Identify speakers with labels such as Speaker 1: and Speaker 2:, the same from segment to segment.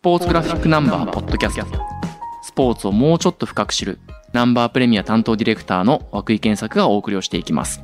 Speaker 1: ポーツグラフィックナンバーポッドキャスト。スポーツをもうちょっと深く知るナンバープレミア担当ディレクターの涌井健作がお送りをしていきます。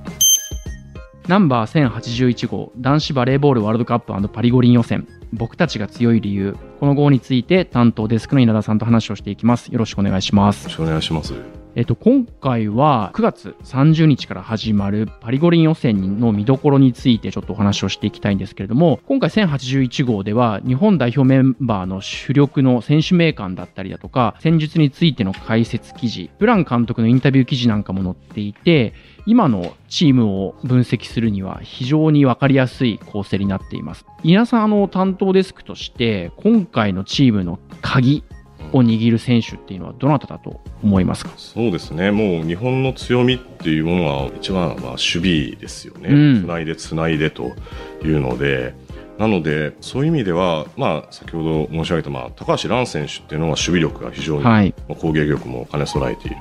Speaker 1: ナンバー1081号男子バレーボールワールドカップパリ五輪予選。僕たちが強い理由この号について担当デスクの稲田さんと話をしていきます。よろしくお願いします。
Speaker 2: よろしくお願いします
Speaker 1: えっと、今回は9月30日から始まるパリ五輪予選の見どころについてちょっとお話をしていきたいんですけれども、今回1081号では日本代表メンバーの主力の選手名鑑だったりだとか、戦術についての解説記事、ブラン監督のインタビュー記事なんかも載っていて、今のチームを分析するには非常にわかりやすい構成になっています。稲さん、の、担当デスクとして、今回のチームの鍵を握る選手っていうのはどなただと思いますか？
Speaker 2: そうですね。もう日本の強みっていうものは一番はまあ守備ですよね、うん、つないでつないでというのでなのでそういう意味では、まあ、先ほど申し上げた、まあ、高橋藍選手っていうのは守備力が非常に、はい、攻撃力も兼ね備えている。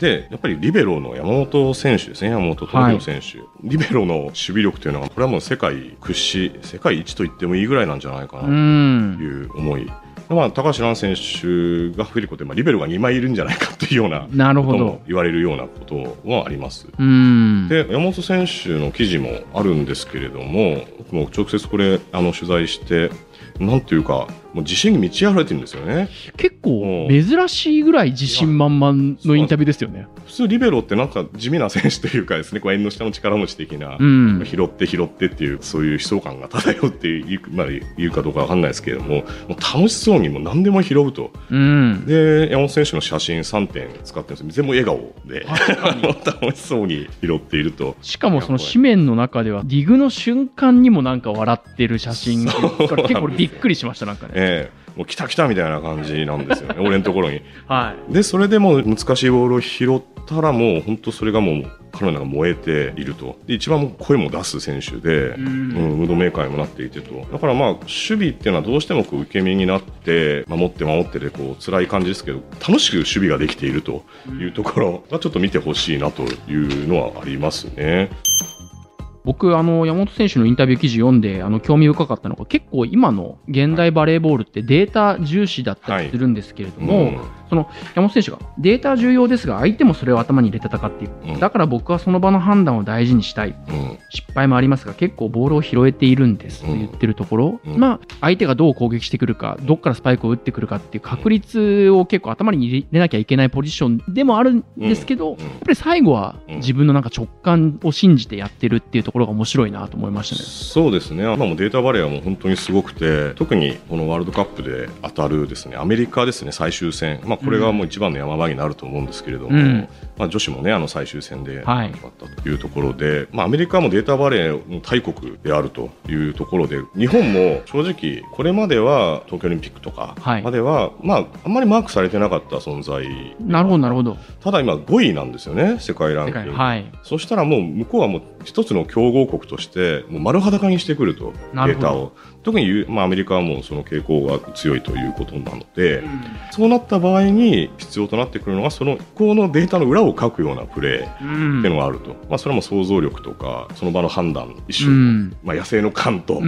Speaker 2: でやっぱりリベロの山本選手ですね。山本智選手、はい、リベロの守備力というのはこれはもう世界屈指世界一と言ってもいいぐらいなんじゃないかなという思いまあ、高橋藍選手が増えることで、まあ、リベロが2枚いるんじゃないかというようななるほど。言われるようなことはあります。で山本選手の記事もあるんですけれども僕も直接これあの取材してなんていうかもう自信に満ち溢れてるんですよね。
Speaker 1: 結構珍しいぐらい自信満々のインタビューですよね。
Speaker 2: 普通リベロってなんか地味な選手というかですねこう縁の下の力持ち的な、うん、拾って拾ってっていうそういう悲壮感が漂っている,、まあ、言うかどうかわかんないですけれどももう楽しそうにも何でも拾うと、うん、で山本選手の写真3点使ってるんです全部笑顔で。楽しそうに拾っていると。
Speaker 1: しかもその紙面の中ではディグの瞬間にもなんか笑ってる写真結構びっくりしましたなんかね
Speaker 2: ええもう来た来たみたいな感じなんですよね、俺のところに。はい、で、それでも難しいボールを拾ったら、もう本当それがもう彼らが燃えていると。で、一番声も出す選手で、うん、ムードメーカーにもなっていてと。だからまあ、守備っていうのはどうしてもこう受け身になって、守って守ってでこう辛い感じですけど、楽しく守備ができているというところがちょっと見てほしいなというのはありますね。
Speaker 1: 僕、あの、山本選手のインタビュー記事読んで、あの、興味深かったのが、結構今の現代バレーボールってデータ重視だったりするんですけれども、はい。うん、その山本選手がデータ重要ですが相手もそれを頭に入れて戦っていく、うん、だから僕はその場の判断を大事にしたい、うん、失敗もありますが結構ボールを拾えているんですと言ってるところ、うん、まあ相手がどう攻撃してくるかどっからスパイクを打ってくるかっていう確率を結構頭に入れなきゃいけないポジションでもあるんですけど、やっぱり最後は自分のなんか直感を信じてやってるっていうところが面白いなと思いましたね。
Speaker 2: そうですね。今もデータバレーはもう本当にすごくて特にこのワールドカップで当たるですねアメリカですね最終戦、まあ、これがもう一番の山場になると思うんですけれども、うん、まあ、女子もねあの最終戦であったというところで、はい、まあ、アメリカもデータバレーの大国であるというところで日本も正直これまでは東京オリンピックとかまでは、はい、まあ、あんまりマークされてなかった存在。
Speaker 1: なるほどなるほど。
Speaker 2: ただ今5位なんですよね世界ランキング、はい、そしたらもう向こうはもう一つの強豪国としてもう丸裸にしてくるとデータを特に、まあ、アメリカはもうその傾向が強いということなので、うん、そうなった場合に必要となってくるのがそのこのデータの裏を書くようなプレーっていうのがあると、うん、まあ、それも想像力とかその場の判断一瞬、うん、まあ、野生の勘と、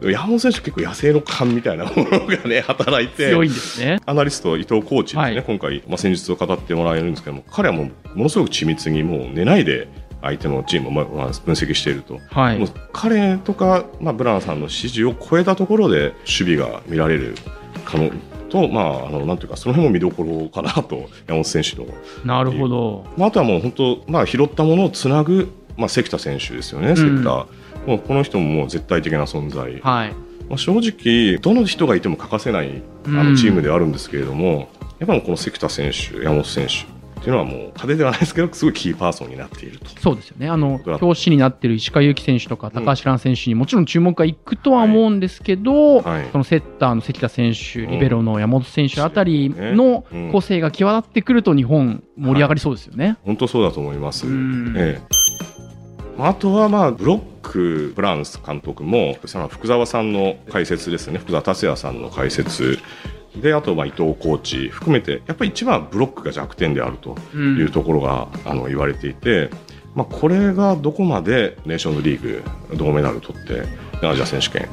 Speaker 2: 山本選手結構野生の勘みたいなものがね 働いて
Speaker 1: 強いんですね。
Speaker 2: アナリスト伊藤コーチですね、はい、今回、まあ、戦術を語ってもらえるんですけども彼はもうものすごく緻密にもう寝ないで相手のチームをまあ分析していると、はい、彼とか、まあ、ブランさんの指示を超えたところで守備が見られる可能と、まあ、あのなんていうかその辺も見どころかなと山本選手の。
Speaker 1: なるほど、
Speaker 2: まあ、あとはもう本当、まあ、拾ったものをつなぐ、まあ、関田選手ですよね、うん、関田。もうこの人ももう絶対的な存在。はい。まあ、正直、どの人がいても欠かせないあのチームではあるんですけれども、うん、やっぱりこの関田選手、山本選手、っていうのはもう派手ではないですけどすごいキーパーソンになっていると。
Speaker 1: そうですよね。あの表紙になっている石川祐希選手とか高橋藍選手にもちろん注目がいくとは思うんですけど、はい。はい、そのセッターの関田選手リベロの山本選手あたりの個性が際立ってくると日本盛り上がりそうですよね、はい、
Speaker 2: 本当そうだと思います、ええ、あとはまあブロック・ブランス監督も福澤さんの解説ですね。福澤達也さんの解説であとまあ伊藤コーチ含めてやっぱり一番ブロックが弱点であるというところが、あの言われていて、まあ、これがどこまでネーションズリーグ銅メダル取ってアジア選手権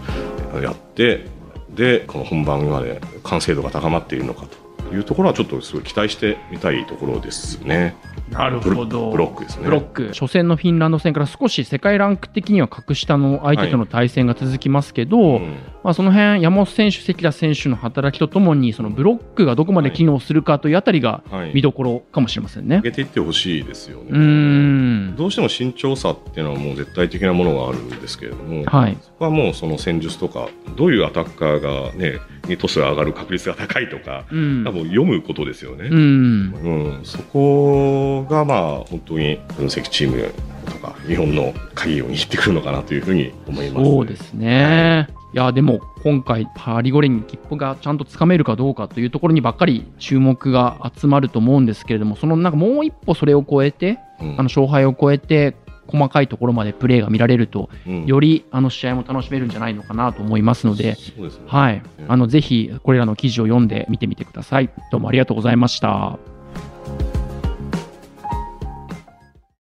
Speaker 2: やってでこの本番まで完成度が高まっているのかというところはちょっとすごい期待してみたいところですね。
Speaker 1: なるほど
Speaker 2: ブロックですね。
Speaker 1: ブロック。初戦のフィンランド戦から少し世界ランク的には格下の相手との対戦が続きますけど、はいうん、まあ、その辺山本選手、関田選手の働きとともに、そのブロックがどこまで機能するかというあたりが見どころかもしれませんね。
Speaker 2: 上げていってほしいですよね。うんどうしても身長差っていうのはもう絶対的なものがあるんですけれども、はい、そこはもうその戦術とか、どういうアタッカーがね、にトスが上がる確率が高いとか、うん、多分読むことですよね。うん、うん、そこがまあ本当に分析チームとか日本の鍵を握ってくるのかなというふうに思います、
Speaker 1: ね、そうですね。はいいやでも今回パリ五輪に切符がちゃんとつかめるかどうかというところにばっかり注目が集まると思うんですけれどもそのなんかもう一歩それを超えて、うん、あの勝敗を超えて細かいところまでプレーが見られると、うん、よりあの試合も楽しめるんじゃないのかなと思いますので、でね、はい、あのぜひこれらの記事を読んで見てみてください。どうもありがとうございました。